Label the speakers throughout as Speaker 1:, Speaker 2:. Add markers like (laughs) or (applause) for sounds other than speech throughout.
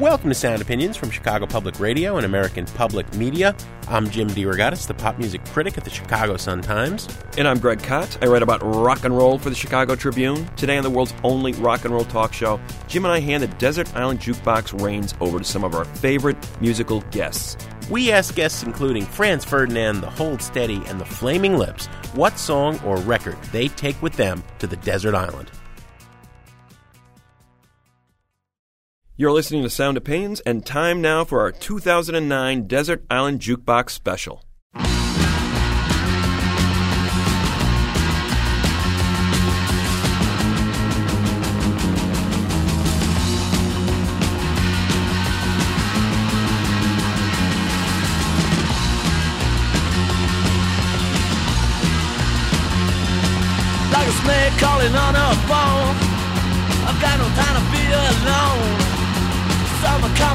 Speaker 1: Welcome to Sound Opinions from Chicago Public Radio and American Public Media. I'm Jim DeRogatis, the pop music critic at the Chicago Sun-Times.
Speaker 2: And I'm Greg Kot. I write about rock and roll for the Chicago Tribune. Today on the world's only rock and roll talk show, Jim and I hand the Desert Island Jukebox reins over to some of our favorite musical guests.
Speaker 1: We ask guests including Franz Ferdinand, the Hold Steady, and the Flaming Lips what song or record they take with them to the desert island.
Speaker 2: You're listening to Sound Opinions, and time now for our 2009 Desert Island Jukebox Special.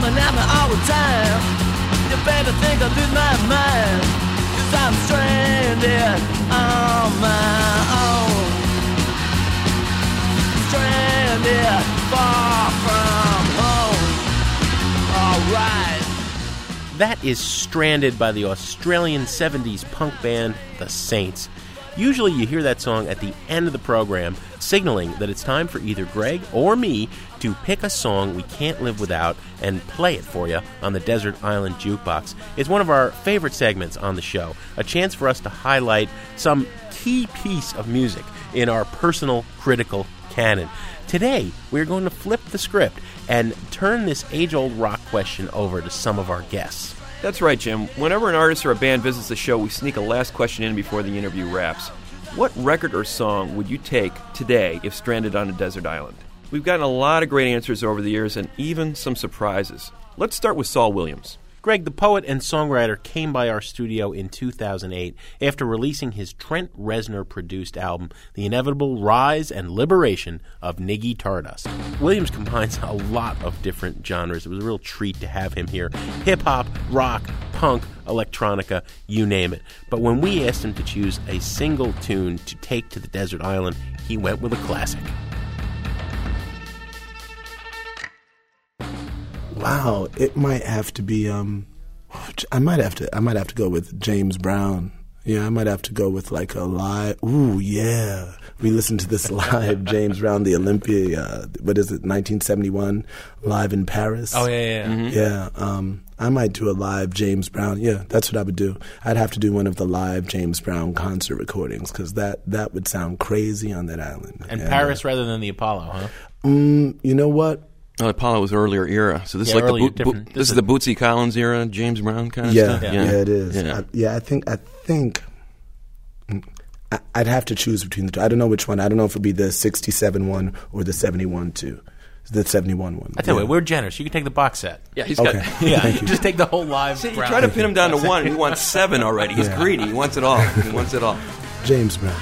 Speaker 3: Coming at me all the time. You better think I lose my mind. Cause I'm stranded on my own. Stranded far from home. Alright.
Speaker 1: That is Stranded by the Australian 70s punk band The Saints. Usually you hear that song at the end of the program, signaling that it's time for either Greg or me to pick a song we can't live without and play it for you on the Desert Island Jukebox. It's one of our favorite segments on the show, a chance for us to highlight some key piece of music in our personal critical canon. Today, we're going to flip the script and turn this age old rock question over to some of our guests.
Speaker 2: That's right, Jim. Whenever an artist or a band visits the show, we sneak a last question in before the interview wraps. What record or song would you take today if stranded on a desert island? We've gotten a lot of great answers over the years and even some surprises. Let's start with Saul Williams.
Speaker 1: Greg, the poet and songwriter, came by our studio in 2008 after releasing his Trent Reznor produced album, The Inevitable Rise and Liberation of Niggy Tardust. Williams combines a lot of different genres. It was a real treat to have him here hip hop, rock, punk, electronica, you name it. But when we asked him to choose a single tune to take to the desert island, he went with a classic.
Speaker 4: Wow, it might have to be. Um, I might have to. I might have to go with James Brown. Yeah, I might have to go with like a live. Ooh, yeah. We listened to this (laughs) live James Brown, the Olympia. Uh, what is it? 1971, live in Paris.
Speaker 5: Oh yeah, yeah.
Speaker 4: yeah. Yeah, um, I might do a live James Brown. Yeah, that's what I would do. I'd have to do one of the live James Brown concert recordings because that that would sound crazy on that island.
Speaker 5: And Paris rather than the Apollo, huh?
Speaker 4: Mm, you know what?
Speaker 2: Oh, Apollo was earlier era, so this
Speaker 5: Yeah,
Speaker 2: is like the Bo- Bo- this,
Speaker 5: this
Speaker 2: is
Speaker 5: is-
Speaker 2: the Bootsy Collins era, James Brown kind of
Speaker 4: Yeah,
Speaker 2: stuff.
Speaker 4: yeah, yeah, it is.
Speaker 2: Yeah.
Speaker 4: I, yeah, I think I think I, I'd have to choose between the two. I don't know which one. I don't know if it'd be the '67 one or the '71 two. The '71 one.
Speaker 5: I tell you
Speaker 4: yeah.
Speaker 5: what, we're generous. You can take the box set.
Speaker 2: yeah, he's
Speaker 4: Okay.
Speaker 2: got. (laughs)
Speaker 5: Yeah,
Speaker 4: Thank you.
Speaker 5: just take the whole live.
Speaker 2: See, you
Speaker 5: Brown.
Speaker 2: try to pin him down to one. He wants seven already. He's
Speaker 4: Yeah.
Speaker 2: greedy. He wants it all. He wants it all.
Speaker 4: James Brown.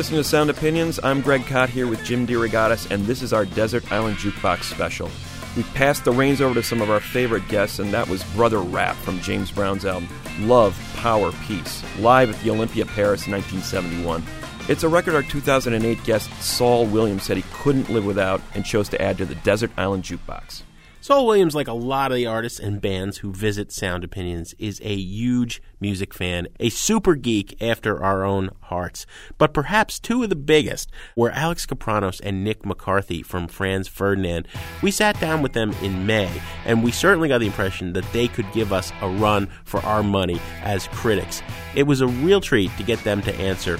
Speaker 2: Listening to Sound Opinions. I'm Greg Kot here with Jim DeRogatis, and this is our Desert Island Jukebox special. We passed the reins over to some of our favorite guests, and that was Brother Rap from James Brown's album Love, Power, Peace, live at the Olympia Paris in 1971. It's a record our 2008 guest Saul Williams said he couldn't live without and chose to add to the Desert Island Jukebox.
Speaker 1: Saul Williams, like a lot of the artists and bands who visit Sound Opinions, is a huge music fan, a super geek after our own hearts. But perhaps two of the biggest were Alex Kapranos and Nick McCarthy from Franz Ferdinand. We sat down with them in May, and we certainly got the impression that they could give us a run for our money as critics. It was a real treat to get them to answer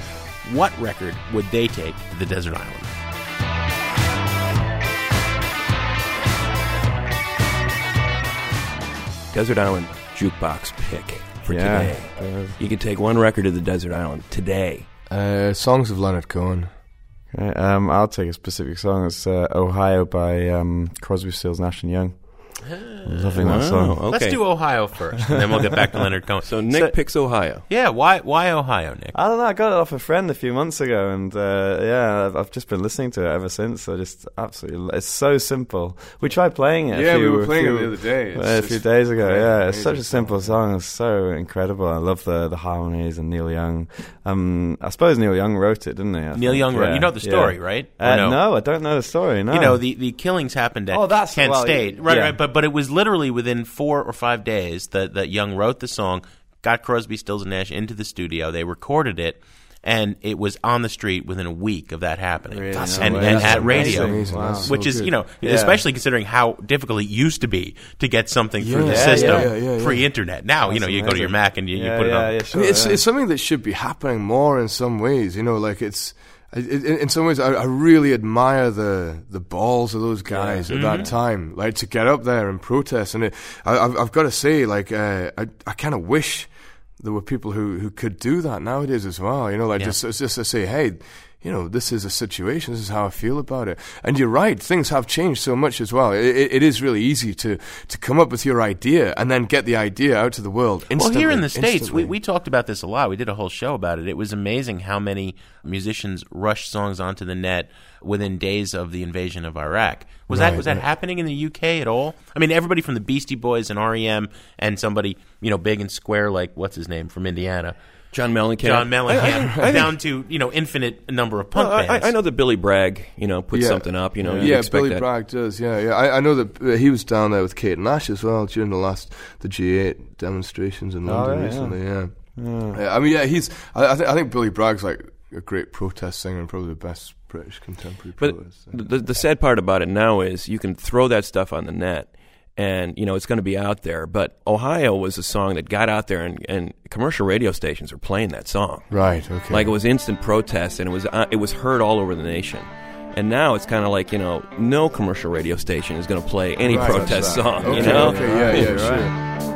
Speaker 1: what record would they take to the desert island.
Speaker 2: Desert Island Jukebox pick for
Speaker 6: Yeah.
Speaker 2: today. You can take one record of the Desert Island today.
Speaker 6: Uh, songs of Leonard Cohen.
Speaker 7: Okay, um, I'll take a specific song. It's uh, Ohio by um, Crosby, Stills, Nash and Young. Loving that song.
Speaker 2: Wow,
Speaker 1: Let's do Ohio first, and then we'll get back to Leonard Cohen.
Speaker 2: So Nick
Speaker 7: So-
Speaker 2: picks Ohio.
Speaker 1: yeah, why why Ohio, Nick?
Speaker 7: I don't know. I got it off a friend a few months ago, and uh, yeah, I've, I've just been listening to it ever since. I just absolutely, it's so simple. We tried playing it. a
Speaker 6: Yeah, we
Speaker 7: few-
Speaker 6: were
Speaker 7: a
Speaker 6: playing it
Speaker 7: few-
Speaker 6: the other day. It's
Speaker 7: uh, a
Speaker 6: just
Speaker 7: few days ago.
Speaker 6: great,
Speaker 7: Yeah, it's such
Speaker 6: amazing
Speaker 7: a simple song. It's so incredible. I love the the harmonies and Neil Young. Um, I suppose Neil Young wrote it, didn't he? I
Speaker 1: Neil
Speaker 7: think,
Speaker 1: Young wrote-
Speaker 7: yeah,
Speaker 1: you know the
Speaker 7: yeah.
Speaker 1: story, right? Or
Speaker 7: Uh,
Speaker 1: no?
Speaker 7: no? I don't know the story. No,
Speaker 1: You know, the, the killings happened at
Speaker 7: Oh, that's-
Speaker 1: Kent
Speaker 7: well,
Speaker 1: State. Right,
Speaker 7: yeah.
Speaker 1: right. But but it was literally within four or five days that, that Young wrote the song, got Crosby, Stills, and Nash into the studio. They recorded it, and it was on the street within a week of that happening.
Speaker 7: That's
Speaker 1: and,
Speaker 7: amazing.
Speaker 1: and at radio.
Speaker 6: amazing. That's so
Speaker 1: Which is,
Speaker 6: good.
Speaker 1: you know,
Speaker 7: Yeah.
Speaker 1: especially considering how difficult it used to be to get something through the
Speaker 6: Yeah,
Speaker 1: system
Speaker 6: yeah, yeah, yeah.
Speaker 1: pre-internet. Now, you know, you go to your. Mac and you, you
Speaker 7: yeah,
Speaker 1: put it on.
Speaker 7: Yeah,
Speaker 6: I mean, it's
Speaker 7: yeah.
Speaker 6: it's something that should be happening more in some ways. You know, like it's. In, in some ways, I, I really admire the the balls of those guys at that time, like to get up there and protest. And it, I, I've, I've got to say, like, uh, I I kind of wish there were people who, who could do that nowadays as well. You know, like
Speaker 1: Yeah.
Speaker 6: just just to say, hey, you know, this is a situation. This is how I feel about it. And you're right; things have changed so much as well. It, it, is really easy to to come up with your idea and then get the idea out to the world. Instantly,
Speaker 1: Well, here in the States, we,
Speaker 6: instantly.
Speaker 1: we talked about this a lot. We did a whole show about it. It was amazing how many musicians rushed songs onto the net within days of the invasion of Iraq. Was that was that
Speaker 6: right.
Speaker 1: happening in the UK at all? I mean, everybody from the Beastie Boys and REM and somebody, you know, big and square like what's his name from Indiana,
Speaker 2: John Mellencamp.
Speaker 1: John Mellencamp,
Speaker 2: I- I- I think-
Speaker 1: down to, you know, infinite number of punk
Speaker 2: Well, I,
Speaker 1: bands.
Speaker 2: I know that Billy Bragg, you know, put
Speaker 6: Yeah.
Speaker 2: something up. You know, you'd
Speaker 6: yeah, Billy
Speaker 2: that.
Speaker 6: Bragg does. Yeah, yeah. I, I know that uh, he was down there with Kate Nash as well during the last the G8 demonstrations in
Speaker 7: Oh,
Speaker 6: London
Speaker 7: yeah,
Speaker 6: recently. Yeah. Yeah, I mean, yeah, he's. I, I, think, I think Billy Bragg's like a great protest singer and probably the best British contemporary
Speaker 2: But
Speaker 6: protest.
Speaker 2: the, the sad part about it now is you can throw that stuff on the net and you know it's going to be out there but ohio was a song that got out there and, and commercial radio stations are playing that song
Speaker 6: Right. Okay.
Speaker 2: like it was instant protest and it was uh, it was heard all over the nation and now it's kind of like you know no commercial radio station is going to play any
Speaker 6: Right,
Speaker 2: protest
Speaker 6: right.
Speaker 2: song
Speaker 6: Okay,
Speaker 2: you know
Speaker 6: okay, yeah, yeah, (laughs) sure.
Speaker 7: right.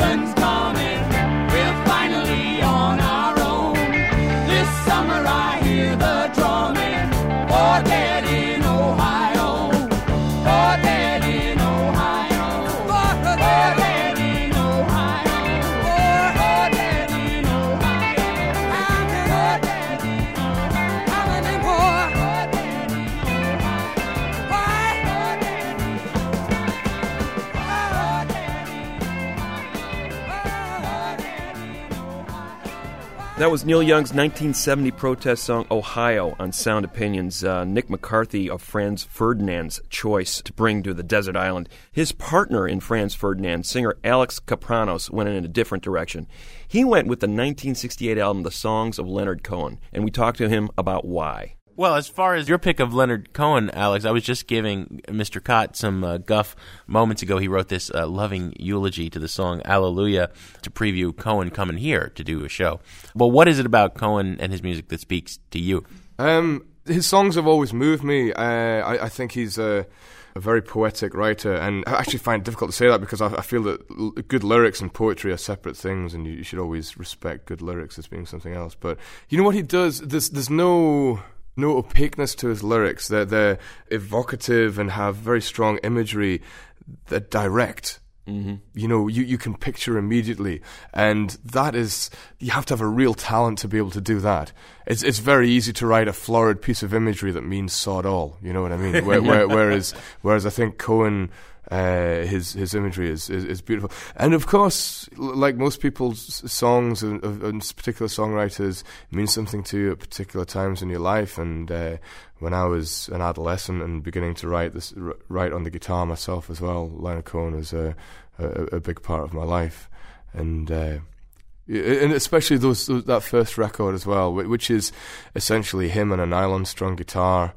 Speaker 3: And
Speaker 2: That was Neil Young's 1970 protest song Ohio on Sound Opinions. Uh, Nick McCarthy of Franz Ferdinand's choice to bring to the desert island. His partner in Franz Ferdinand, singer Alex Kapranos, went in a different direction. He went with the 1968 album The Songs of Leonard Cohen, and we talked to him about why.
Speaker 1: Well, as far as your pick of Leonard Cohen, Alex, I was just giving Mr. Kot some uh, guff moments ago. He wrote this uh, loving eulogy to the song Hallelujah to preview Cohen coming here to do a show. Well, what is it about Cohen and his music that speaks to you?
Speaker 6: Um, his songs have always moved me. Uh, I, I think he's a, a very poetic writer, and I actually find it difficult to say that because I, I feel that l- good lyrics and poetry are separate things, and you, you should always respect good lyrics as being something else. But you know what he does? There's there's no no opaqueness to his lyrics. They're they're evocative and have very strong imagery. They're direct.
Speaker 2: Mm-hmm.
Speaker 6: You know, you, you can picture immediately, and that is you have to have a real talent to be able to do that. It's it's very easy to write a florid piece of imagery that means sod all. You know what I mean? Where, where, (laughs) whereas whereas I think Cohen. Uh, his his imagery is, is, is beautiful, and of course, like most people's songs and, and particular songwriters, mean something to you at particular times in your life. And uh, when I was an adolescent and beginning to write this, write on the guitar myself as well, Leonard Cohen was a, a, a big part of my life, and uh, and especially those, those that first record as well, which is essentially him and a nylon strung guitar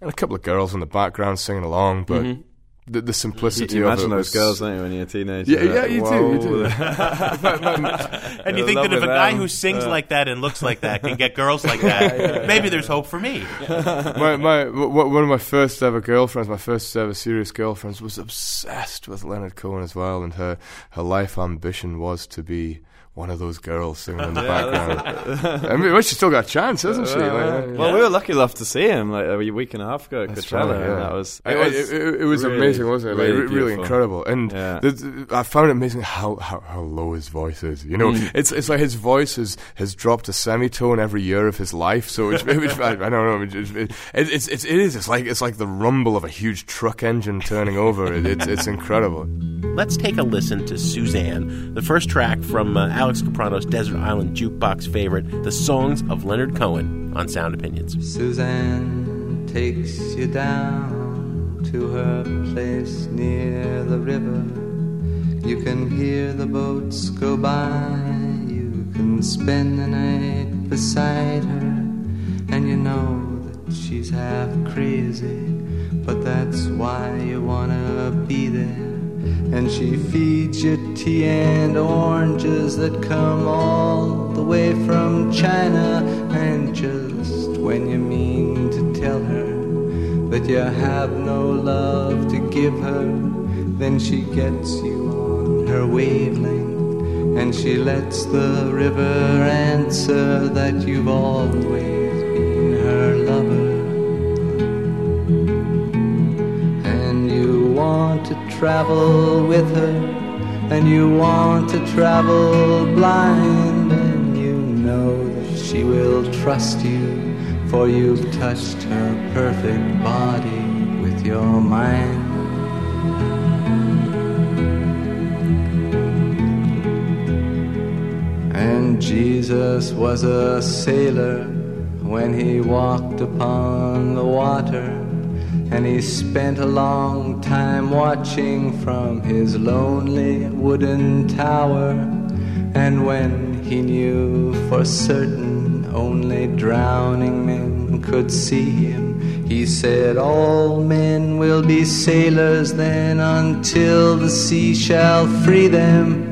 Speaker 6: and a couple of girls in the background singing along, but.
Speaker 2: Mhm.
Speaker 6: The, the simplicity
Speaker 7: You
Speaker 6: of
Speaker 7: imagine
Speaker 6: it
Speaker 7: those
Speaker 6: was-
Speaker 7: girls, don't you, when you're a teenager?
Speaker 6: Yeah, yeah,
Speaker 7: Like,
Speaker 6: you
Speaker 7: whoa.
Speaker 6: do, you do. (laughs) (laughs)
Speaker 1: And you think that if a guy who sings like that and looks like that can get girls like (laughs) that, maybe there's hope for me.
Speaker 6: my, my, w- w- one of my first ever girlfriends, my first ever serious girlfriends, was obsessed with Leonard Cohen as well, and her, her life ambition was to be one of those girls singing in the (laughs) background. I mean, well, she still got a chance, hasn't she?
Speaker 7: Well,
Speaker 6: Like,
Speaker 7: yeah. Well, we were lucky enough to see him like a week and a half ago at
Speaker 6: That's
Speaker 7: Coachella.
Speaker 6: right,
Speaker 7: and
Speaker 6: yeah.
Speaker 7: That was
Speaker 6: it, it, it, it was
Speaker 7: really,
Speaker 6: amazing, wasn't it? Like,
Speaker 7: really
Speaker 6: really incredible. And
Speaker 7: Yeah.
Speaker 6: the, the- I found it amazing how, how, how low his voice is. You know,
Speaker 7: Mm.
Speaker 6: it's it's like his voice has, has dropped a semitone every year of his life. So it's, (laughs) it's, I, I don't know. It, it, it's, it's it is. It's like it's like the rumble of a huge truck engine turning over. It, it's it's incredible.
Speaker 1: Let's take a listen to Suzanne, the first track from uh, Alex Kapranos' Desert Island Jukebox favorite, The Songs of Leonard Cohen on Sound Opinions.
Speaker 8: Suzanne takes you down to her place near the river. You can hear the boats go by. You can spend the night beside her. And you know that she's half crazy. But that's why you wanna be there. And she feeds you tea and oranges that come all the way from China. And just when you mean to tell her that you have no love to give her, then she gets you on her wavelength. And she lets the river answer that you've always been her lover. And you want to travel with her, and you want to travel blind, and you know that she will trust you, for you've touched her perfect body with your mind. And Jesus was a sailor when he walked upon the water. And he spent a long time watching from his lonely wooden tower. And when he knew for certain only drowning men could see him, he said, All men will be sailors then until the sea shall free them.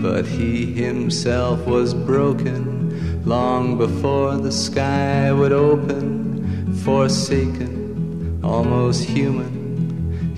Speaker 8: But he himself was broken long before the sky would open, forsaken, almost human.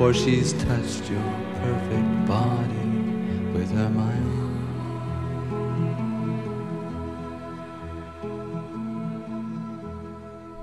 Speaker 8: for she's touched your perfect body with her mind.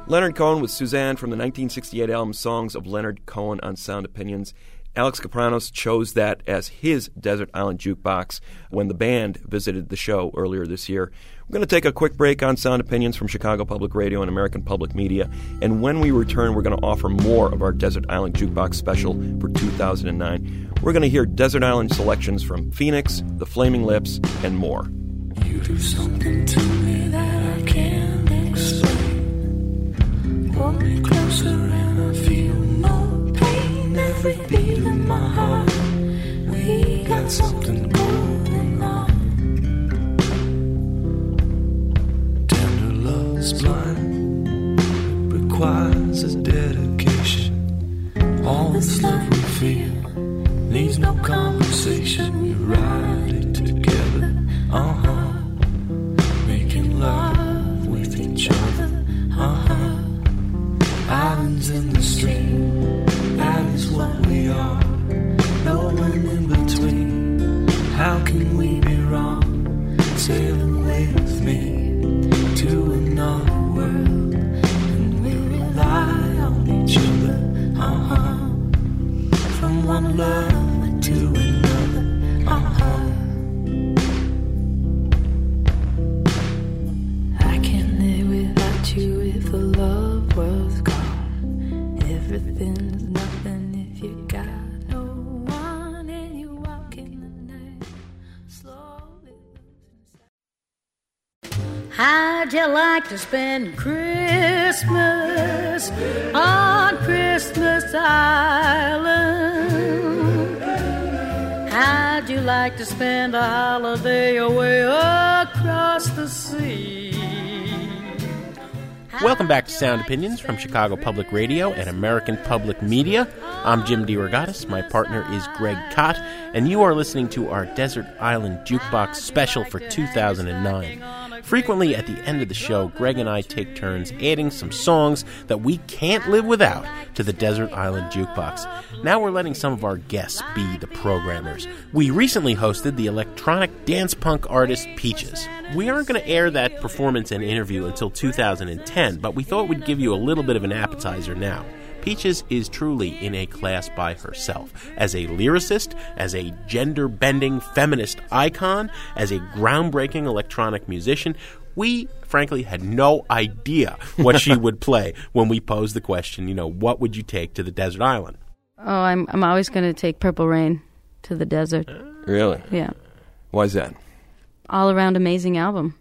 Speaker 2: Leonard Cohen with Suzanne from the 1968 album Songs of Leonard Cohen on Sound Opinions. Alex Kapranos chose that as his Desert Island Jukebox when the band visited the show earlier this year. We're going to take a quick break on Sound Opinions from Chicago Public Radio and American Public Media. And when we return, we're going to offer more of our Desert Island Jukebox special for 2009. We're going to hear Desert Island selections from Phoenix, The Flaming Lips, and more.
Speaker 9: You do something to me that I can't explain. Pull me closer and I feel. Every beat of my heart, we got something going on. Tender love is blind, it requires a dedication. All this love we feel needs no conversation. We ride it together, uh huh. Making love with each other, uh huh. Islands in the stream, we are. No one in between. How can we be wrong? Sailing with me to another world, and we rely on each other, uh huh. From one love to another, uh huh. I can't live without you if the love was gone. Everything's
Speaker 10: How'd you like to spend Christmas on Christmas Island? How'd you like to spend a holiday away across the sea?
Speaker 1: Welcome back to Sound Opinions from Chicago Public Radio and American Public Media. I'm Jim DeRogatis. My partner is Greg Kot, and you are listening to our Desert Island Jukebox special for 2009. Frequently at the end of the show, Greg and I take turns adding some songs that we can't live without to the Desert Island Jukebox. Now we're letting some of our guests be the programmers. We recently hosted the electronic dance punk artist Peaches. We aren't going to air that performance and interview until 2010, but we thought we'd give you a little bit of an appetizer now. Peaches is truly in a class by herself. As a lyricist, as a gender bending feminist icon, as a groundbreaking electronic musician, we frankly had no idea what she (laughs) would play when we posed the question, you know, what would you take to the desert island?
Speaker 11: Oh, I'm I'm always going to take Purple Rain to the desert.
Speaker 2: Really?
Speaker 11: Yeah.
Speaker 2: Why is that?
Speaker 11: All around amazing album.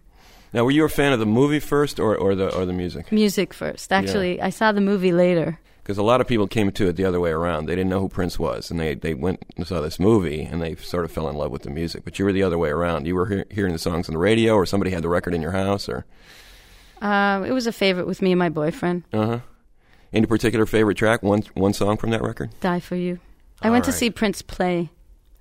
Speaker 2: Now, were you a fan of the movie first or, or the or the music?
Speaker 11: Music first. Actually, I saw the movie later.
Speaker 2: Because a lot of people came to it the other way around. They didn't know who Prince was, and they, they went and saw this movie, and they sort of fell in love with the music. But you were the other way around. You were hear- hearing the songs on the radio, or somebody had the record in your house, or
Speaker 11: Uh, it was a favorite with me and my boyfriend.
Speaker 2: uh huh. Any particular favorite track? One one song from that record?
Speaker 11: Die for you. I went to see Prince play.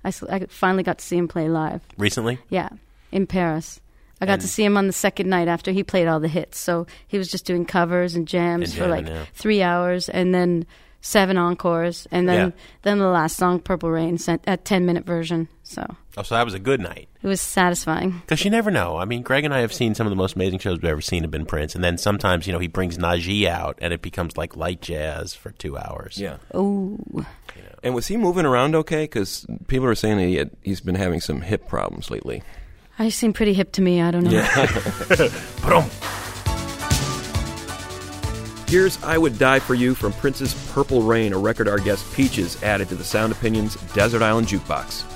Speaker 11: I, I finally got to see him play live.
Speaker 1: Recently?
Speaker 11: Yeah, in Paris. I got
Speaker 1: And-
Speaker 11: to see him on the second night after he played all the hits. So he was just doing covers and jams
Speaker 1: And
Speaker 11: for like
Speaker 1: yeah.
Speaker 11: three hours, and then seven encores, and then
Speaker 1: Yeah.
Speaker 11: then the last song, "Purple Rain," sent a ten minute version. So
Speaker 1: Oh, so that was a good night.
Speaker 11: it was satisfying.
Speaker 1: Because you never know. I mean, Greg and I have seen some of the most amazing shows we've ever seen have been Prince, and then sometimes you know he brings Najee out, and it becomes like light jazz for two hours.
Speaker 12: Yeah.
Speaker 11: Oh.
Speaker 12: And was he moving around okay? Because people are saying that he had, he's been having some hip problems lately.
Speaker 11: I seem pretty hip to me. I don't know.
Speaker 12: Yeah. (laughs) Here's I Would Die For You from Prince's Purple Rain, a record our guest Peaches added to the Sound Opinions Desert Island Jukebox.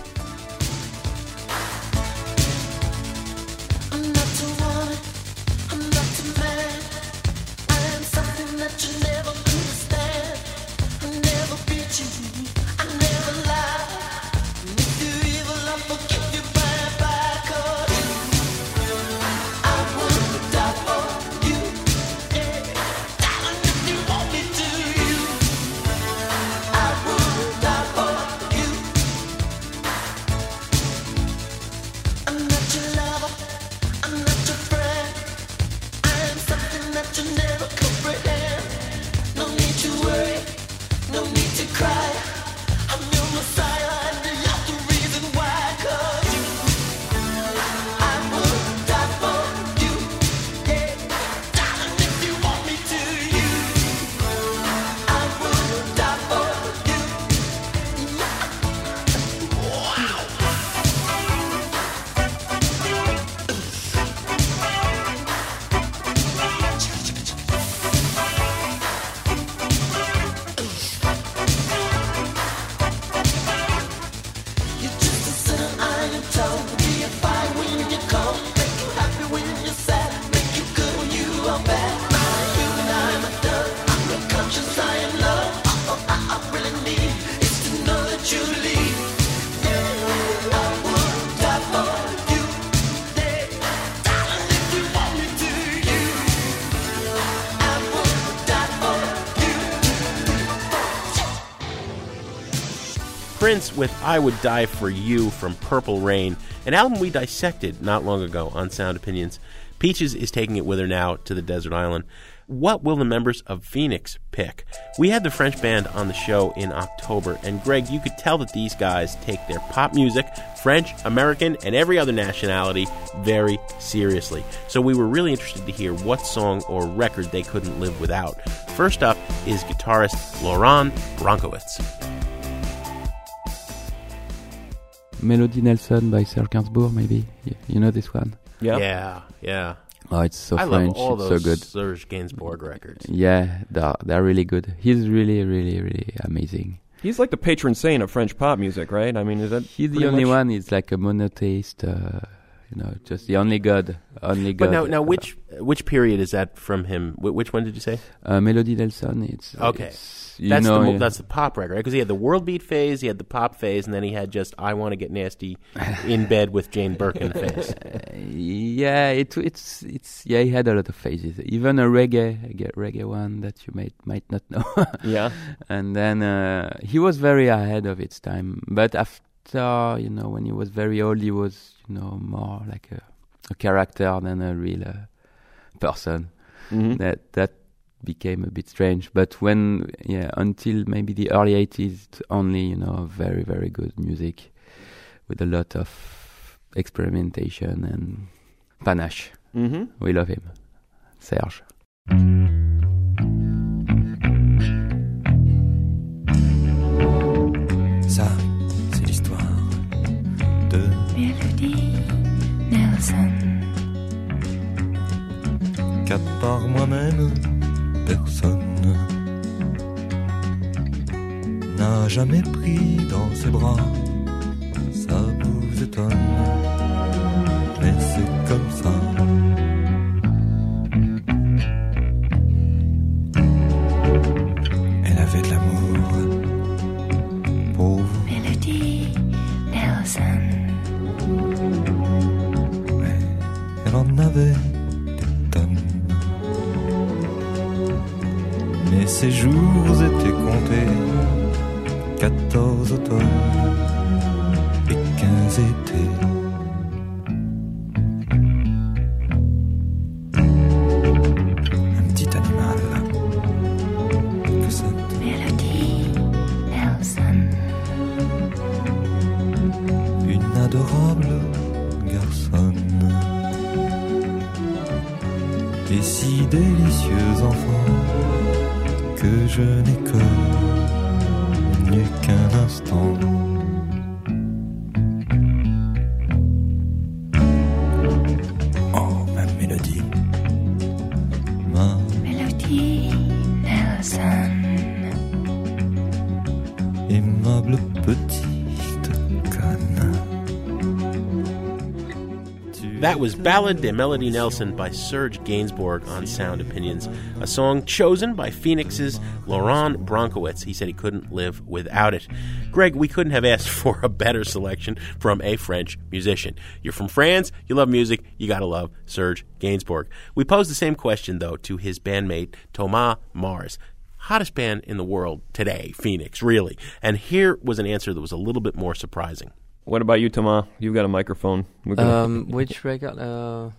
Speaker 1: Prince with I Would Die For You from Purple Rain, an album we dissected not long ago on Sound Opinions. Peaches is taking it with her now to the desert island. What will the members of Phoenix pick? We had the French band on the show in October, and Greg, you could tell that these guys take their pop music, French, American, and every other nationality very seriously. So we were really interested to hear what song or record they couldn't live without. First up is guitarist Laurent Brancowitz.
Speaker 13: Melody Nelson by Serge Gainsbourg, maybe. You, you know this one?
Speaker 1: Yeah, yeah. Yeah.
Speaker 13: Oh, it's so
Speaker 1: I
Speaker 13: French.
Speaker 1: love all
Speaker 13: it's
Speaker 1: those
Speaker 13: so good.
Speaker 1: Serge Gainsbourg records.
Speaker 13: Yeah, they're, they're really good. He's really, really, really amazing.
Speaker 12: He's like the patron saint of French pop music, right? I mean, is that
Speaker 13: He's the only
Speaker 12: much-
Speaker 13: one. He's like a monotheist. Uh, you know, just the only God, only God.
Speaker 1: But now, now, which which period is that from him? Wh- which one did you say?
Speaker 13: Uh, Melody Nelson. It's
Speaker 1: Okay,
Speaker 13: it's, you
Speaker 1: that's
Speaker 13: know,
Speaker 1: the
Speaker 13: yeah.
Speaker 1: that's the pop record, right? Because he had the world beat phase, he had the pop phase, and then he had just I want to get nasty in bed with Jane Birkin phase. (laughs)
Speaker 13: yeah, it, it's it's yeah. He had a lot of phases. Even a reggae, a reggae one that you might might not know. (laughs)
Speaker 12: Yeah.
Speaker 13: and then uh, he was very ahead of its time. But after you know, when he was very old, he was you know more like a, a character than a real uh, person.
Speaker 12: Mhm.
Speaker 13: That that became a bit strange. But when yeah, until maybe the early eighties, only you know very very good music with a lot of experimentation and panache.
Speaker 12: Mhm.
Speaker 13: We love him, Serge.
Speaker 14: Jamais pris dans ses bras. Ça vous étonne, mais c'est comme ça.
Speaker 1: Was Ballade de Melody Nelson by Serge Gainsbourg on Sound Opinions, a song chosen by Phoenix's Laurent Brancowitz. He said he couldn't live without it. Greg, we couldn't have asked (laughs) for a better selection from a French musician. You're from France, you love music, you gotta love Serge Gainsbourg. We posed the same question, though, to his bandmate Thomas Mars. Hottest band in the world today, Phoenix, really. And here was an answer that was a little bit more surprising.
Speaker 2: What about you, Thomas? You've got a microphone. We're
Speaker 15: Um, which record? Uh,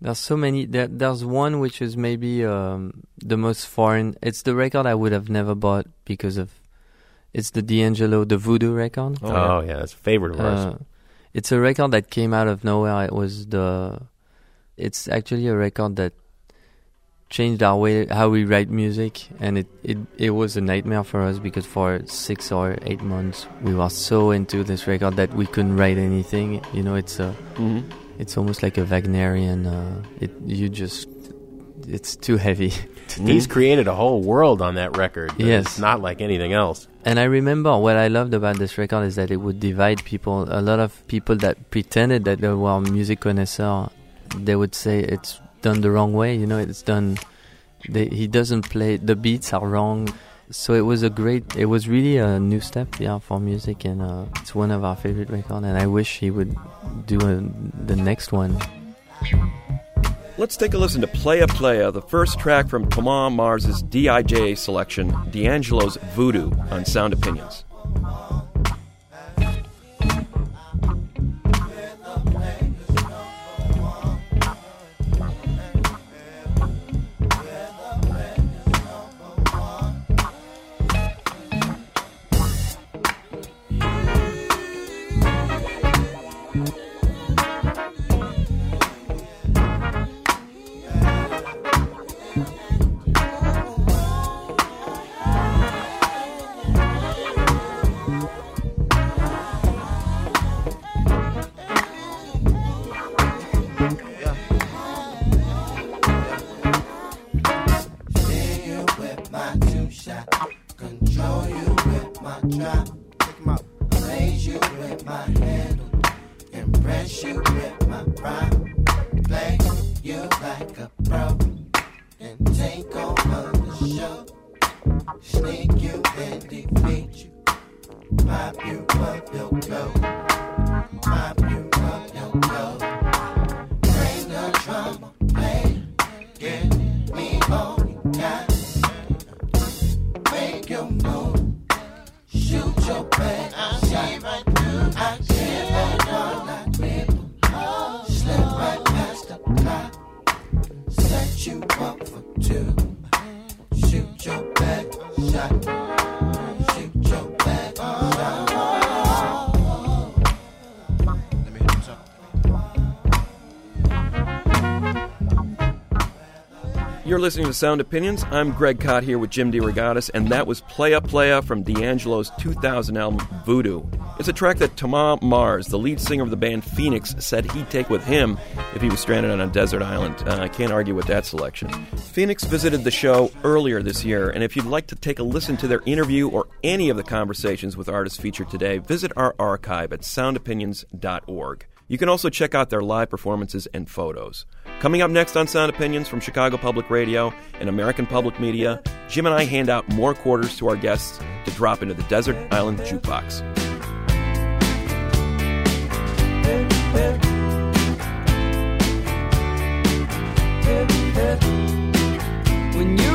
Speaker 15: there's so many. There, there's one which is maybe um, the most foreign. It's the record I would have never bought because of. It's the D'Angelo, the Voodoo record.
Speaker 1: Oh, yeah. Oh, yeah, that's a favorite of ours.
Speaker 15: Uh, it's a record that came out of nowhere. It was the. It's actually a record that changed our way how we write music, and it, it it was a nightmare for us because for six or eight months we were so into this record that we couldn't write anything. You know, it's a
Speaker 2: Mhm.
Speaker 15: it's almost like a Wagnerian. Uh, it you just it's too heavy. to. (laughs) (laughs)
Speaker 1: He's created a whole world on that record.
Speaker 15: Yes.
Speaker 1: is not like anything else.
Speaker 15: And I remember what I loved about this record is that it would divide people. A lot of people that pretended that they were music connoisseur, they would say it's done the wrong way. You know, it's done. They, he doesn't play. The beats are wrong. So it was a great. It was really a new step, yeah, for music, and uh, it's one of our favorite records. And I wish he would do a, the next one.
Speaker 2: Let's take a listen to Playa Playa, the first track from Thomas Mars's DIJ selection, D'Angelo's Voodoo, on Sound Opinions. You're listening to Sound Opinions. I'm Greg Kot here with Jim DeRogatis, and that was Playa Playa from D'Angelo's 2000 album Voodoo. It's a track that Thomas Mars, the lead singer of the band Phoenix, said he'd take with him if he was stranded on a desert island. Uh, I can't argue with that selection. Phoenix visited the show earlier this year, and if you'd like to take a listen to their interview or any of the conversations with artists featured today, visit our archive at soundopinions.org. You can also check out their live performances and photos. Coming up next on Sound Opinions from Chicago Public Radio and American Public Media, Jim and I hand out more quarters to our guests to drop into the Desert Island Jukebox.
Speaker 3: When you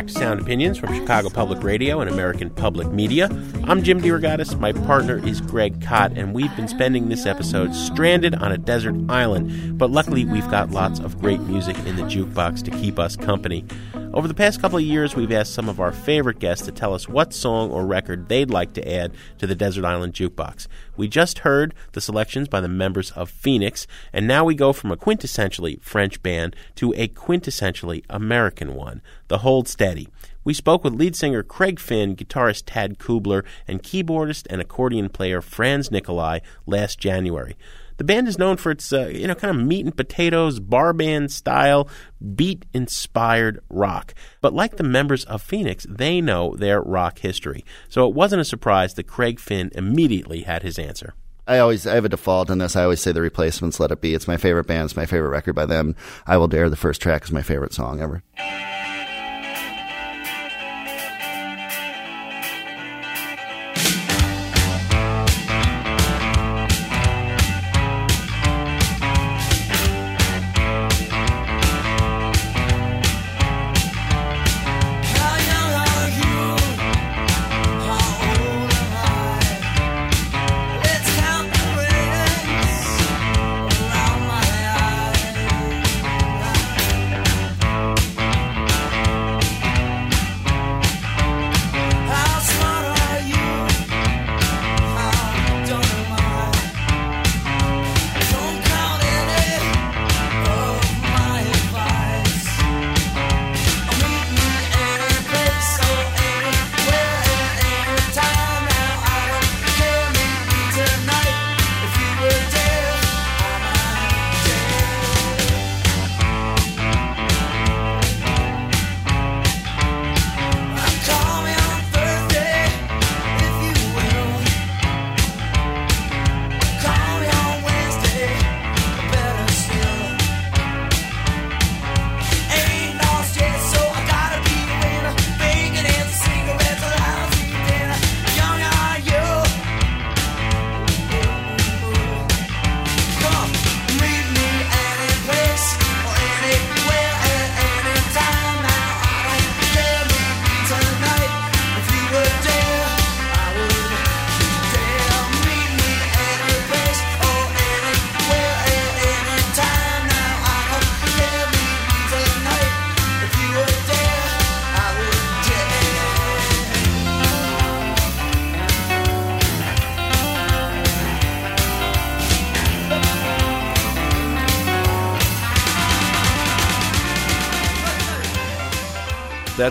Speaker 1: back to Sound Opinions from Chicago Public Radio and American Public Media. I'm Jim DeRogatis. My partner is Greg Kot, and we've been spending this episode stranded on a desert island. But luckily, we've got lots of great music in the jukebox to keep us company. Over the past couple of years, we've asked some of our favorite guests to tell us what song or record they'd like to add to the Desert Island Jukebox. We just heard the selections by the members of Phoenix, and now we go from a quintessentially French band to a quintessentially American one, the Hold Steady. We spoke with lead singer Craig Finn, guitarist Tad Kubler, and keyboardist and accordion player Franz Nicolay last January. The band is known for its, uh, you know, kind of meat and potatoes, bar band style, beat inspired rock. But like the members of Phoenix, they know their rock history. So it wasn't a surprise that Craig Finn immediately had his answer.
Speaker 3: I always I have a default in this. I always say the replacements. Let it be. It's my favorite band. It's my favorite record by them. I will dare. The first track is my favorite song ever.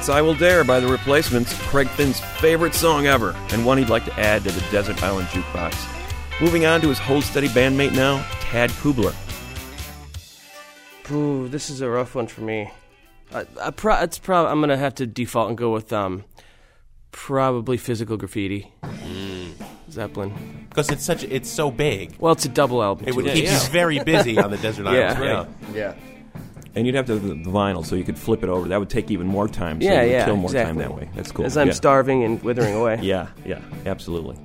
Speaker 16: That's I Will Dare by The Replacements, Craig Finn's favorite song ever, and one he'd like to add to the Desert Island Jukebox. Moving on to his Hold Steady bandmate now, Tad Kubler.
Speaker 17: Ooh, this is a rough one for me. I, I pro- it's prob- I'm gonna have to default and go with um, probably physical graffiti. Zeppelin.
Speaker 1: Because it's such it's so big.
Speaker 17: Well, it's a double album.
Speaker 1: It would
Speaker 17: too.
Speaker 1: keep you very busy on the desert (laughs) island.
Speaker 17: Yeah,
Speaker 1: Yeah.
Speaker 2: Yeah.
Speaker 16: And you'd have to have the vinyl, so you could flip it over. That would take even more time. So
Speaker 17: Yeah, yeah,
Speaker 16: kill more time
Speaker 17: exactly.
Speaker 16: that way. That's cool.
Speaker 17: As I'm
Speaker 16: yeah.
Speaker 17: starving and withering away. (laughs)
Speaker 16: Yeah, yeah, absolutely.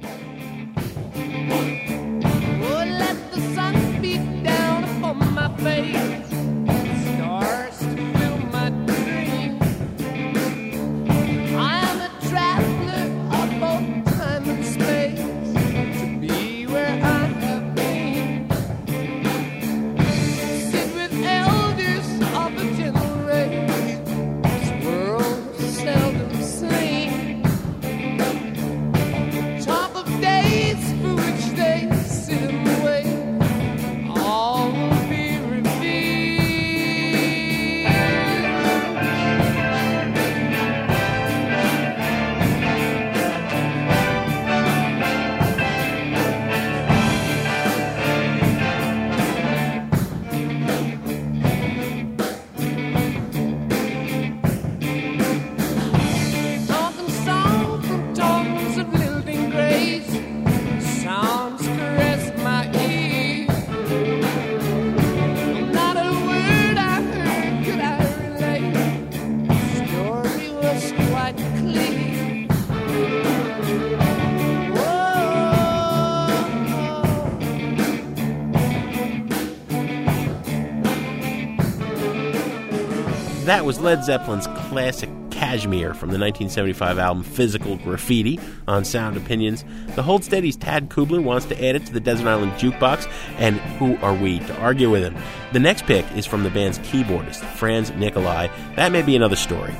Speaker 1: That was Led Zeppelin's classic Kashmir from the 1975 album Physical Graffiti on Sound Opinions. The Hold Steady's Tad Kubler wants to add it to the Desert Island Jukebox, and who are we to argue with him? The next pick is from the band's keyboardist, Franz Nicolay. That may be another story.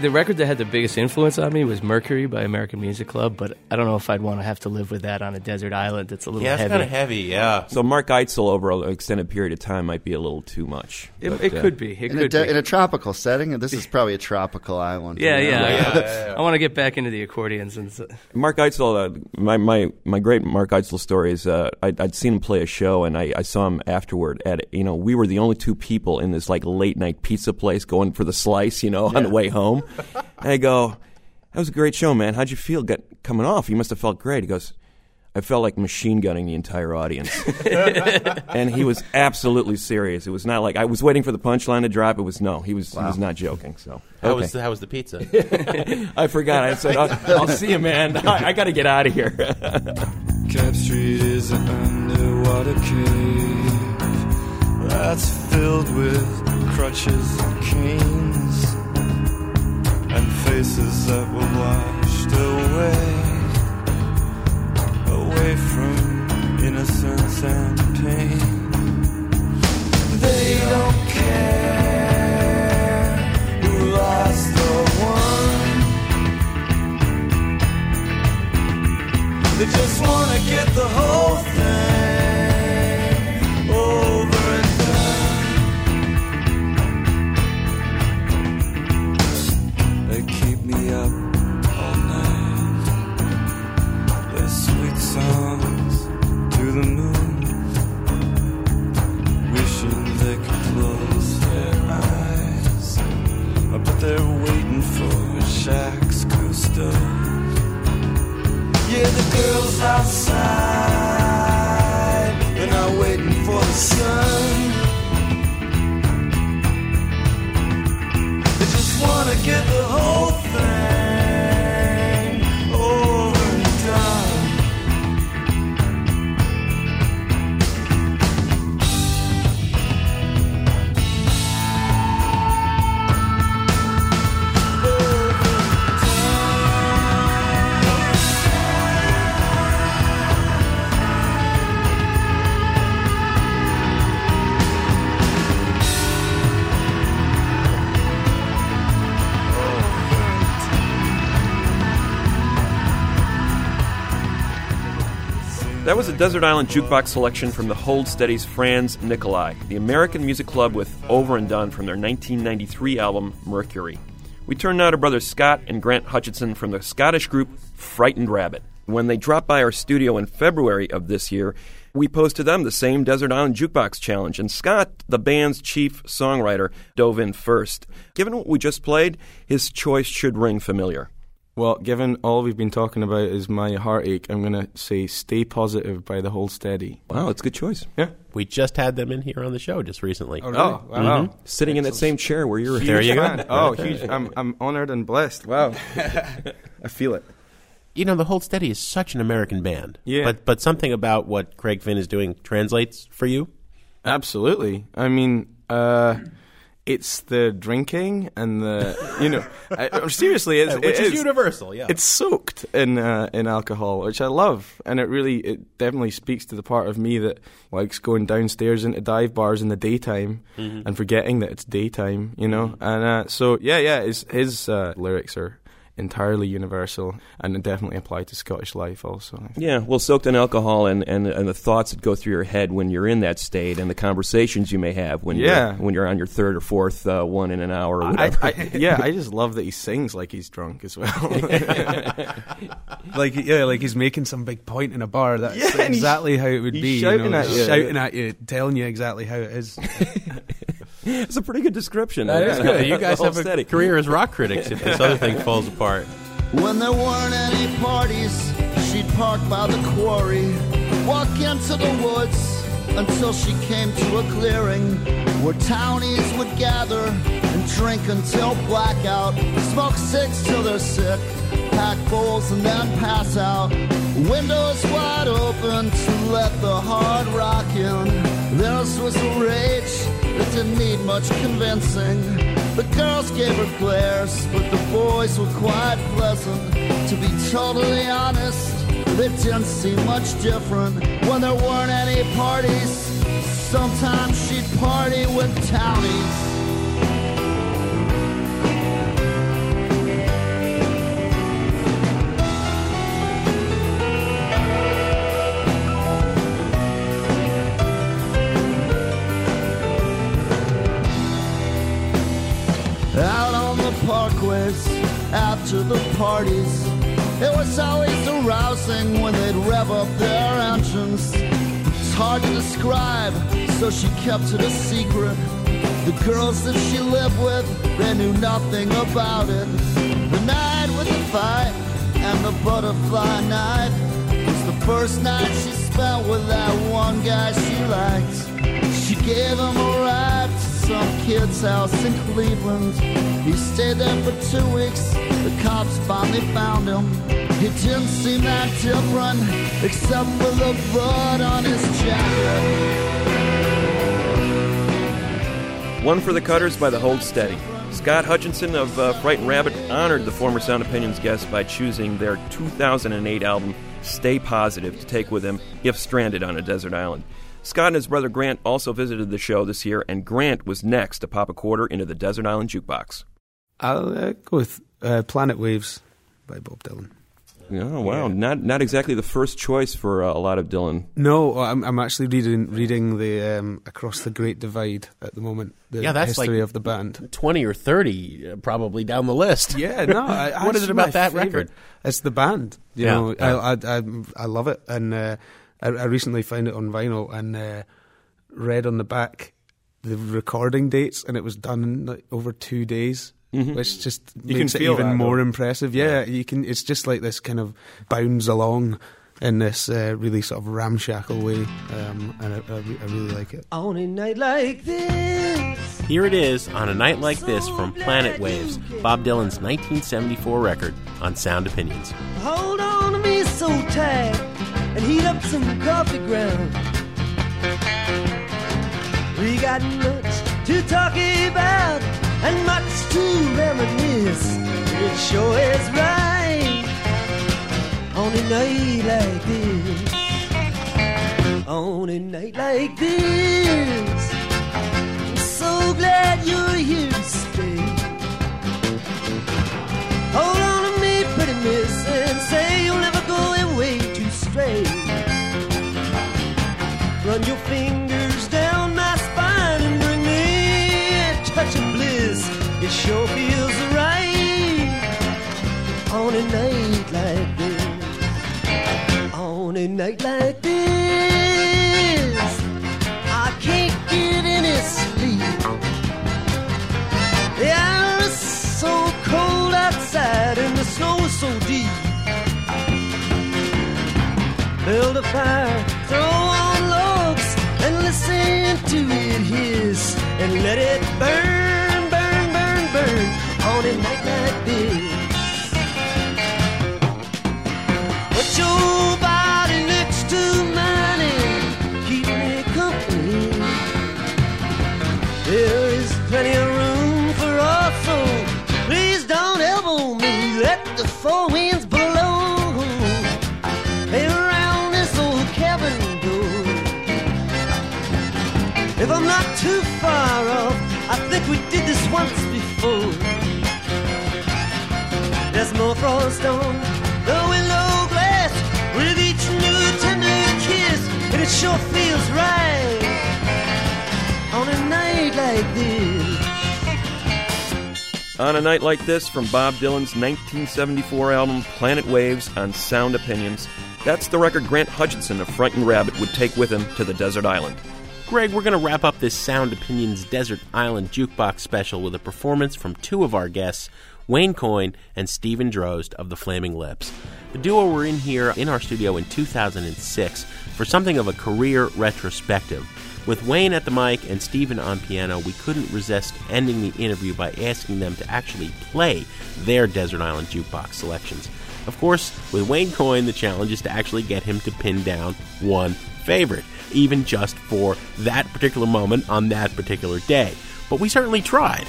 Speaker 17: The record that had the biggest influence on me was Mercury by American Music Club, but I don't know if I'd want to have to live with that on a desert island. It's a little
Speaker 2: Yeah, it's
Speaker 17: heavy.
Speaker 2: kinda
Speaker 5: heavy, yeah.
Speaker 2: So Mark Eitzel over an extended period of time might be a little too much.
Speaker 17: It-
Speaker 2: but,
Speaker 17: it
Speaker 2: uh,
Speaker 17: could be. It
Speaker 18: in, a
Speaker 17: could
Speaker 18: de-
Speaker 17: be.
Speaker 18: in a tropical setting, this is probably a tropical island.
Speaker 17: Yeah,
Speaker 18: you know?
Speaker 17: yeah. I want to get back into the accordions and. s-
Speaker 2: Mark Eitzel, uh, my, my, my great Mark Eitzel story is uh, I'd, I'd seen him play a show and I, I saw him afterward at, you know, we were the only two people in this like late night pizza place going for the slice, you know, on the way home. And I go, that was a great show, man. How'd you feel get, coming off? You must have felt great. He goes, I felt like machine gunning the entire audience. (laughs) and he was absolutely serious. It was not like I was waiting for the punchline to drop. It was no, he was he was not joking. So
Speaker 5: How
Speaker 2: okay.
Speaker 5: was the, how was the pizza? (laughs)
Speaker 2: I forgot. I said, I'll, I'll see you, man. (laughs) I, I got to get out of here.
Speaker 14: Cap Street is an underwater cave that's filled with crutches and canes and faces that were washed away, away from innocence and pain. They don't care who lost or won. They just wanna get the whole thing Cousteau. Yeah, the girls outside,
Speaker 2: That was a Desert Island Jukebox selection from the Hold Steady's Franz Nicolay, the American Music Club with Over and Done from their 1993 album Mercury. We turn now to brothers Scott and Grant Hutchinson from the Scottish group Frightened Rabbit. When they dropped by our studio in February of this year, we posed to them the same Desert Island Jukebox challenge, and Scott, the band's chief songwriter, dove in first. Given what we just played, his choice should ring familiar.
Speaker 7: Well, given all we've been talking about is my heartache, I'm going to say Stay Positive by The Hold Steady.
Speaker 2: Wow, it's a good choice.
Speaker 7: Yeah.
Speaker 1: We just had them in here on the show just recently.
Speaker 7: Oh, really? Oh, wow.
Speaker 1: Mhm.
Speaker 2: Sitting in that same chair where you're
Speaker 7: Huge
Speaker 1: There you
Speaker 7: fan.
Speaker 1: go.
Speaker 7: Oh, (laughs) huge. I'm, I'm honored and blessed. Wow. (laughs) I feel it.
Speaker 1: You know, the Hold Steady is such an American band.
Speaker 7: Yeah.
Speaker 1: But but something about what Craig Finn is doing translates for you?
Speaker 7: Absolutely. I mean, uh, it's the drinking and the you know (laughs) I, seriously, it's,
Speaker 1: Yeah, which
Speaker 7: it
Speaker 1: is universal, yeah.
Speaker 7: it's soaked in uh, in alcohol, which I love, and it really it definitely speaks to the part of me that likes going downstairs into dive bars in the daytime
Speaker 1: Mhm.
Speaker 7: and forgetting that it's daytime, you know. And uh, so yeah, yeah, his his uh, lyrics are entirely universal and definitely apply to Scottish life also.
Speaker 2: Yeah, well, soaked in alcohol and, and, and the thoughts that go through your head when you're in that state, and the conversations you may have when
Speaker 7: Yeah.
Speaker 2: you're when you're on your third or fourth uh, one in an hour. Or whatever.
Speaker 7: I, yeah, I just love that he sings like he's drunk as well. (laughs)
Speaker 19: like yeah, like he's making some big point in a bar. That's
Speaker 7: Yeah,
Speaker 19: exactly how it would
Speaker 7: he's
Speaker 19: be.
Speaker 7: shouting
Speaker 19: you know,
Speaker 7: at you.
Speaker 19: shouting at you, telling you exactly how it is. (laughs) (laughs)
Speaker 2: it's a pretty good description.
Speaker 1: That is (laughs) good. You guys have a
Speaker 2: Steady.
Speaker 1: career as rock critics if this other thing falls apart.
Speaker 20: When there weren't any parties, she'd park by the quarry, walk into the woods until she came to a clearing where townies would gather and drink until blackout, smoke six till they're sick, pack bowls and then pass out. Windows wide open to let the hard rock in. Theirs was a rage that didn't need much convincing. The girls gave her glares, but the boys were quite pleasant. To be totally honest, they didn't seem much different when there weren't any parties. Sometimes she'd party with townies. After the parties. It was always arousing when they'd rev up their engines. It's hard to describe, so she kept it a secret. The girls that she lived with, they knew nothing about it. The night with the fight and the butterfly night was the first night she spent with that one guy she liked. She gave him a ride some kid's house in Cleveland. He stayed there for two weeks. The cops finally found him. He didn't seem that different, except for the blood on his jacket.
Speaker 2: One for the Cutters by the Hold Steady. Scott Hutchinson of uh, Frightened Rabbit honored the former Sound Opinions guest by choosing their 2008 album Stay Positive to take with him if stranded on a desert island. Scott and his brother Grant also visited the show this year, and Grant was next to pop a quarter into the Desert Island Jukebox.
Speaker 19: I'll uh, go with uh, Planet Waves by Bob Dylan.
Speaker 2: Oh wow, not not exactly the first choice for uh, a lot of Dylan.
Speaker 19: No, I'm, I'm actually reading reading the um, Across the Great Divide at the moment. The
Speaker 1: yeah, that's
Speaker 19: history
Speaker 1: like
Speaker 19: of the band.
Speaker 1: twenty or thirty, uh, probably down the list.
Speaker 19: Yeah, no. (laughs) I,
Speaker 1: what is it
Speaker 19: actually
Speaker 1: about that
Speaker 19: favorite.
Speaker 1: record?
Speaker 19: It's the band. You
Speaker 1: Yeah,
Speaker 19: know,
Speaker 1: yeah.
Speaker 19: I, I, I I love it, and uh, I, I recently found it on vinyl and uh, read on the back the recording dates, and it was done in like, over two days.
Speaker 2: Mhm.
Speaker 19: Which just
Speaker 2: You
Speaker 19: makes
Speaker 2: can
Speaker 19: it even
Speaker 2: that,
Speaker 19: more
Speaker 2: though.
Speaker 19: impressive. Yeah, you can. It's just like this kind of bounds along in this uh, really sort of ramshackle way, um, and I, I, I really like it.
Speaker 3: On a night like this,
Speaker 1: Here it is on a night like this from Planet Waves, Bob Dylan's 1974 record on Sound Opinions.
Speaker 3: hold on to me so tight and heat up some coffee ground. We got much to talk about and much to reminisce. It sure is right on a night like this. On a night like this, I'm so glad you're here to stay. Hold on to me, pretty miss, and say you'll never Run your fingers down my spine and bring me a touch of bliss. It sure feels right on a night like this. On a night like fire, throw on logs, and listen to it hiss, and let it burn, burn, burn, burn on a night like this. More frost on the window glass with each new tender kiss, and it sure feels right on a night like this.
Speaker 2: On a night like this, from Bob Dylan's 1974 album Planet Waves on Sound Opinions, that's the record Grant Hutchinson of Frightened Rabbit would take with him to the desert island.
Speaker 1: Greg, we're going to wrap up this Sound Opinions Desert Island Jukebox special with a performance from two of our guests, Wayne Coyne and Steven Drozd of the Flaming Lips. The duo were in here in our studio in 2006 for something of a career retrospective. With Wayne at the mic and Steven on piano, we couldn't resist ending the interview by asking them to actually play their Desert Island Jukebox selections. Of course, with Wayne Coyne, the challenge is to actually get him to pin down one favorite, even just for that particular moment on that particular day. But we certainly tried.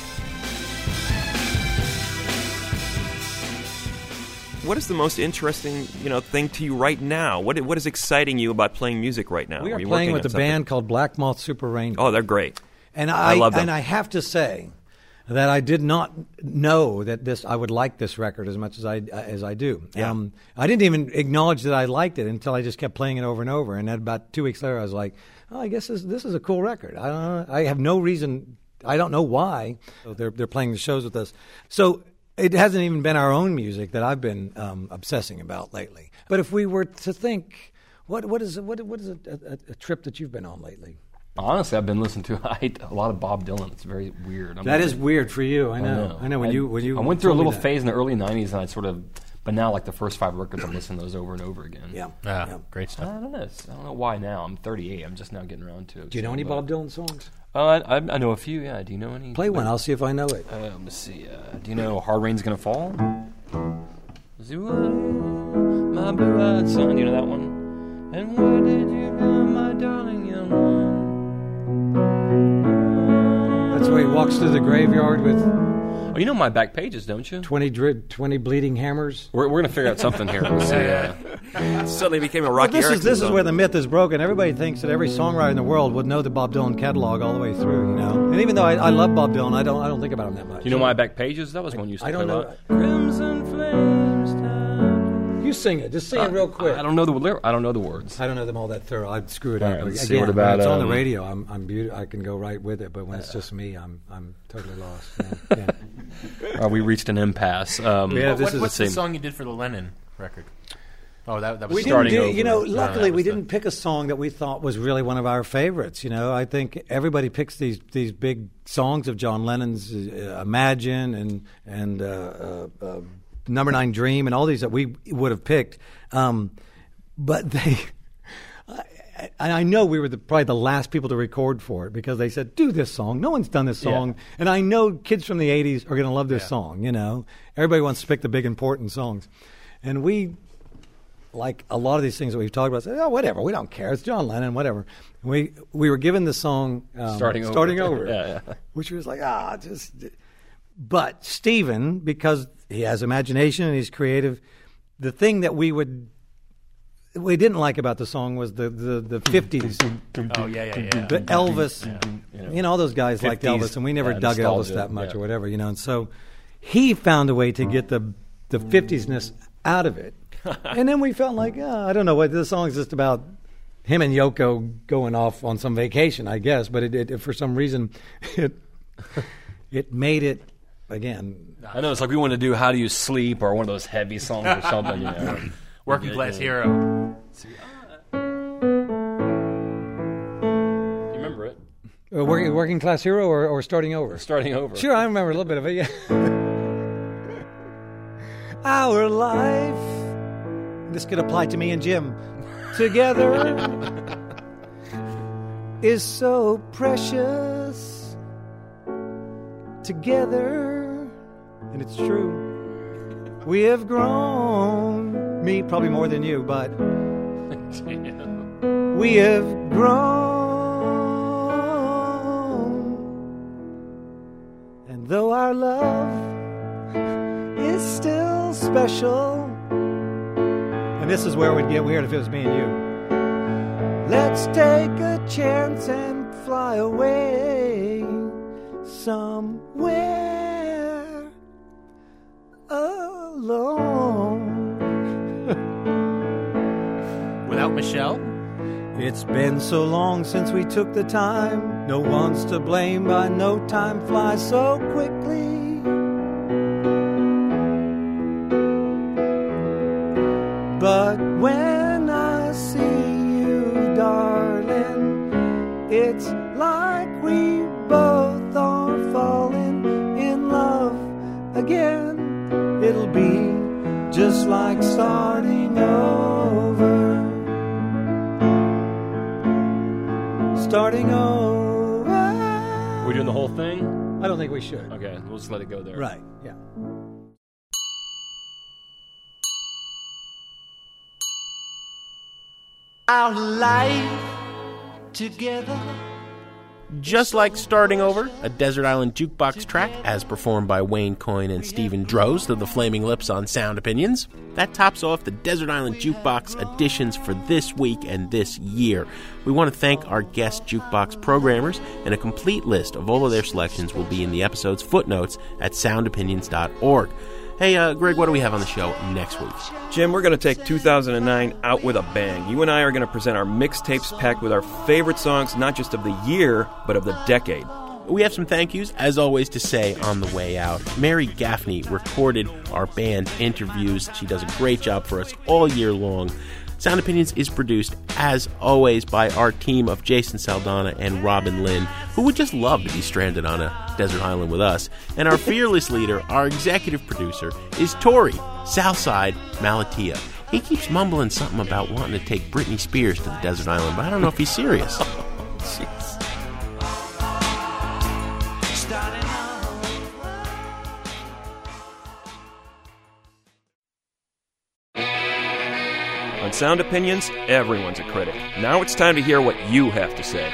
Speaker 2: What is the most interesting, you know, thing to you right now? What what is exciting you about playing music right now?
Speaker 21: We are
Speaker 2: you
Speaker 21: playing with a
Speaker 2: something?
Speaker 21: band called Black Moth Super Rainbow.
Speaker 2: Oh, they're great.
Speaker 21: And
Speaker 2: I
Speaker 21: I,
Speaker 2: love them.
Speaker 21: and I have to say that I did not know that this I would like this record as much as I as I do.
Speaker 2: Yeah.
Speaker 21: Um, I didn't even acknowledge that I liked it until I just kept playing it over and over. And then about two weeks later, I was like, "Oh, I guess this, this is a cool record." I don't, I have no reason. I don't know why So they're they're playing the shows with us. So. It hasn't even been our own music that I've been um, obsessing about lately. But if we were to think, what what is what what is a, a, a trip that you've been on lately?
Speaker 22: Honestly, I've been listening to (laughs) I hate a lot of Bob Dylan. It's very weird.
Speaker 21: That is weird for you. I know. I know. When you- when you
Speaker 22: I went through a little phase in the early '90s, and I sort of, but now like the first five records, I'm listening to those over and over again.
Speaker 21: Yeah.
Speaker 22: yeah,
Speaker 21: Yeah.
Speaker 22: great stuff. I don't know. I don't know why now. I'm 38. I'm just now getting around to it.
Speaker 21: Do you know any Bob Dylan songs?
Speaker 22: Uh, I, I, I know a few. Yeah. Do you know any?
Speaker 21: Play one. I'll see if I know it.
Speaker 22: Uh, let me see. Uh, do you know "Hard Rain's Gonna Fall"? Zoo, my blue-eyed son. Do you know that one? And where did you go, my darling young one?
Speaker 21: That's where he walks through the graveyard with
Speaker 22: Oh, you know my back pages, don't you?
Speaker 21: 20, dri- 20 bleeding hammers.
Speaker 22: We're, we're gonna figure out something here. Let's see. Uh,
Speaker 2: Suddenly became a
Speaker 21: Well,
Speaker 2: Rocky
Speaker 21: this is
Speaker 2: Erickson
Speaker 21: this is where the myth is broken. Everybody thinks that every songwriter in the world would know the Bob Dylan catalog all the way through. You know, and even though I, I love Bob Dylan, I don't I don't think about him that much.
Speaker 22: you know my back pages? That was one you used to
Speaker 21: I don't know. Crimson flames. You sing it. Just sing it real quick.
Speaker 22: I don't know the lyr- I don't know the words.
Speaker 21: I don't know them all that thorough. I'd screw it
Speaker 22: All
Speaker 21: up.
Speaker 22: right, let's see.
Speaker 21: Again,
Speaker 22: What about,
Speaker 21: when it's on
Speaker 22: um,
Speaker 21: the radio? I'm I'm beaut- I can go right with it. But when it's just me, I'm I'm totally lost. (laughs) Yeah. yeah.
Speaker 22: Uh, we reached an impasse. Um,
Speaker 21: Yeah,
Speaker 5: What-
Speaker 21: this is
Speaker 5: what's
Speaker 21: the
Speaker 5: the
Speaker 21: same.
Speaker 5: song you did for the Lennon record? Oh, that, that was
Speaker 21: we
Speaker 5: starting
Speaker 21: didn't do,
Speaker 5: over.
Speaker 21: You know,
Speaker 5: No,
Speaker 21: luckily
Speaker 5: that
Speaker 21: we
Speaker 5: was the-
Speaker 21: didn't pick a song that we thought was really one of our favorites. You know, I think everybody picks these these big songs of John Lennon's, uh, "Imagine" and and uh, uh, uh, "Number Nine Dream" and all these that we would have picked, um, but they. (laughs) And I know we were the, probably the last people to record for it because they said, "Do this song." No one's done this
Speaker 22: Yeah.
Speaker 21: song, and I know kids from the '80s are going to love this song. You know, everybody wants to pick the big important songs, and we like a lot of these things that we've talked about, say, oh, whatever, we don't care. It's John Lennon, whatever. And we we were given the song um,
Speaker 22: Starting Over.
Speaker 21: starting over, (laughs)
Speaker 22: Yeah, yeah.
Speaker 21: which was like ah, just. But Steven, because he has imagination and he's creative, the thing that we would we didn't like about the song was the the the fifties.
Speaker 5: Oh, yeah, yeah, yeah.
Speaker 21: The Elvis,
Speaker 5: Yeah.
Speaker 21: you know, all those guys liked Elvis, and we never
Speaker 22: yeah,
Speaker 21: dug Elvis that much
Speaker 22: yeah.
Speaker 21: or whatever, you know. And so he found a way to get the the fiftiesness out of it, (laughs) and then we felt like oh, I don't know what this song is just about him and Yoko going off on some vacation, I guess. But it, it for some reason (laughs) it it made it again.
Speaker 22: I know it's like we want to do "How Do You Sleep" or one of those heavy songs or something. You know. (laughs)
Speaker 5: Working
Speaker 22: Yeah,
Speaker 5: Class
Speaker 22: yeah.
Speaker 5: Hero.
Speaker 22: You remember it?
Speaker 21: Uh, working, working class hero or, or starting over?
Speaker 22: Starting over.
Speaker 21: Sure, I remember a little bit of it. Yeah. (laughs) Our life. This could apply to me and Jim. (laughs) Together is so precious. Together, and it's true. We have grown. Me, probably more than you, but (laughs) we have grown. And though our love is still special, and this is where it would get weird if it was me and you. Let's take a chance and fly away somewhere alone. (laughs)
Speaker 5: Without Michelle?
Speaker 21: It's been so long since we took the time. No one's to blame, but no time flies so quickly. But when I see you, darling, it's just like starting over starting over.
Speaker 1: We're doing the whole thing?
Speaker 21: I don't think we should.
Speaker 1: Okay, we'll just let it go there.
Speaker 21: Right, yeah.
Speaker 3: Our life together.
Speaker 1: Just like starting over, a Desert Island Jukebox track, as performed by Wayne Coyne and Steven Drozd of the Flaming Lips on Sound Opinions. That tops off the Desert Island Jukebox editions for this week and this year. We want to thank our guest jukebox programmers, and a complete list of all of their selections will be in the episode's footnotes at soundopinions.org. Hey, uh, Greg, what do we have on the show next week?
Speaker 2: Jim, we're going to take 2009 out with a bang. You and I are going to present our mixtapes packed with our favorite songs, not just of the year, but of the decade.
Speaker 1: We have some thank yous, as always, to say on the way out. Mary Gaffney recorded our band interviews. She does a great job for us all year long. Sound Opinions is produced, as always, by our team of Jason Saldana and Robin Lynn, who would just love to be stranded on a desert island with us. And our fearless leader, our executive producer, is Torey, Southside Malatia. He keeps mumbling something about wanting to take Britney Spears to the desert island, but I don't know if he's serious. (laughs) (laughs)
Speaker 2: Sound Opinions, everyone's a critic. Now it's time to hear what you have to say.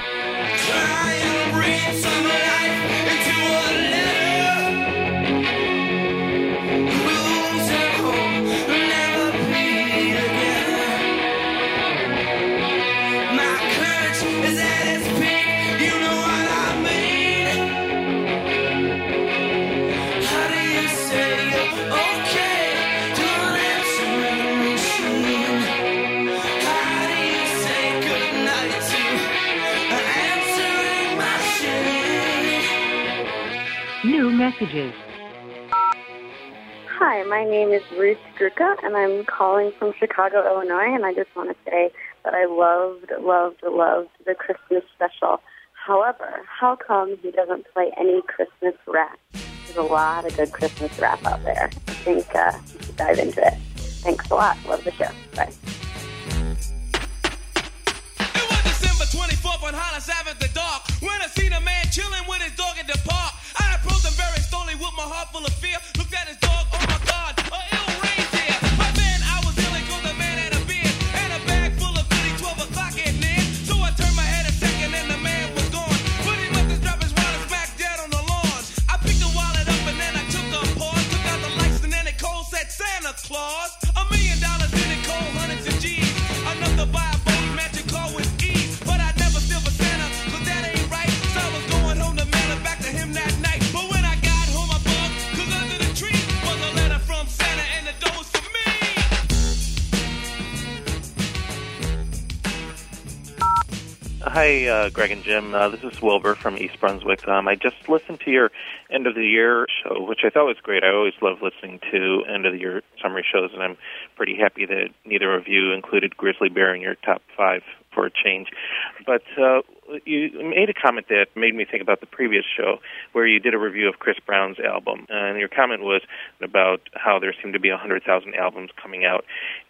Speaker 23: Messages.
Speaker 24: Hi, my name is Ruth Gruka, and I'm calling from Chicago, Illinois, and I just want to say that I loved, loved, loved the Christmas special. However, how come he doesn't play any Christmas rap? There's a lot of good Christmas rap out there. I think uh, you should dive into it. Thanks a lot. Love the show. Bye.
Speaker 25: It was December 24th on Hollis Ave at the dark. When I seen a man chilling with full of fear.
Speaker 26: Hi, uh, Greg and Jim. Uh, this is Wilbur from East Brunswick. Um, I just listened to your end of the year show, which I thought was great. I always love listening to end of the year summary shows, and I'm pretty happy that neither of you included Grizzly Bear in your top five for a change. But uh, you made a comment that made me think about the previous show where you did a review of Chris Brown's album, and your comment was about how there seemed to be 100,000 albums coming out.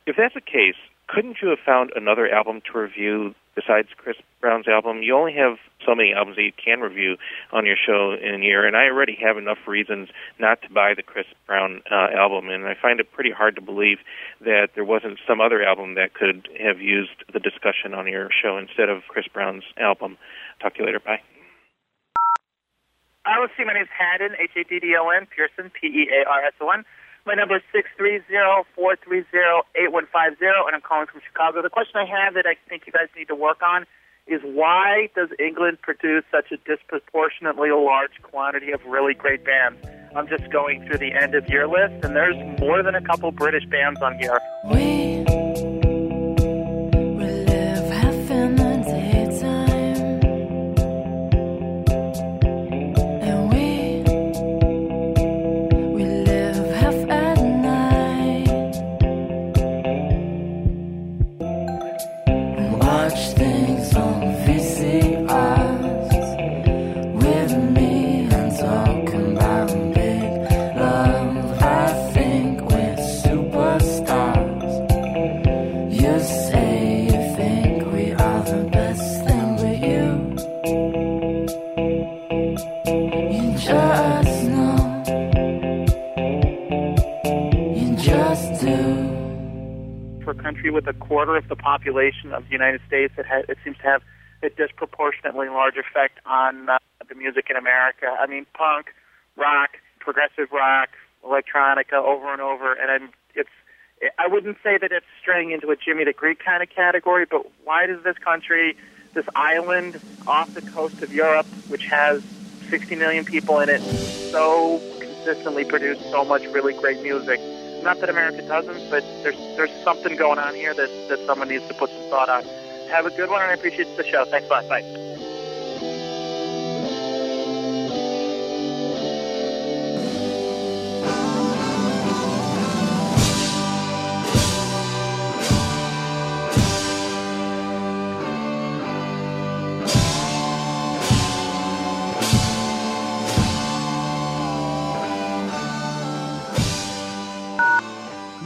Speaker 26: If that's the case, couldn't you have found another album to review besides Chris Brown's album? You only have so many albums that you can review on your show in a year, and I already have enough reasons not to buy the Chris Brown uh, album, and I find it pretty hard to believe that there wasn't some other album that could have used the discussion on your show instead of Chris Brown's album. Talk to you later. Bye.
Speaker 27: Uh, let's see, my name is Haddon, H-A-D-D-O-N, Pearson, P-E-A-R-S-O-N. My number is six three zero four three zero eight one five zero, and I'm calling from Chicago. The question I have that I think you guys need to work on is why does England produce such a disproportionately large quantity of really great bands? I'm just going through the end of year list, and there's more than a couple British bands on here. Quarter of the population of the United States, it, ha- it seems to have a disproportionately large effect on uh, the music in America. I mean, punk, rock, progressive rock, electronica, over and over, and I'm, it's. I wouldn't say that it's straying into a Jimmy the Greek kind of category, but why does this country, this island off the coast of Europe, which has 60 million people in it, so consistently produce so much really great music? Not that America doesn't, but there's there's something going on here that that someone needs to put some thought on. Have a good one, and I appreciate the show. Thanks a lot. Bye.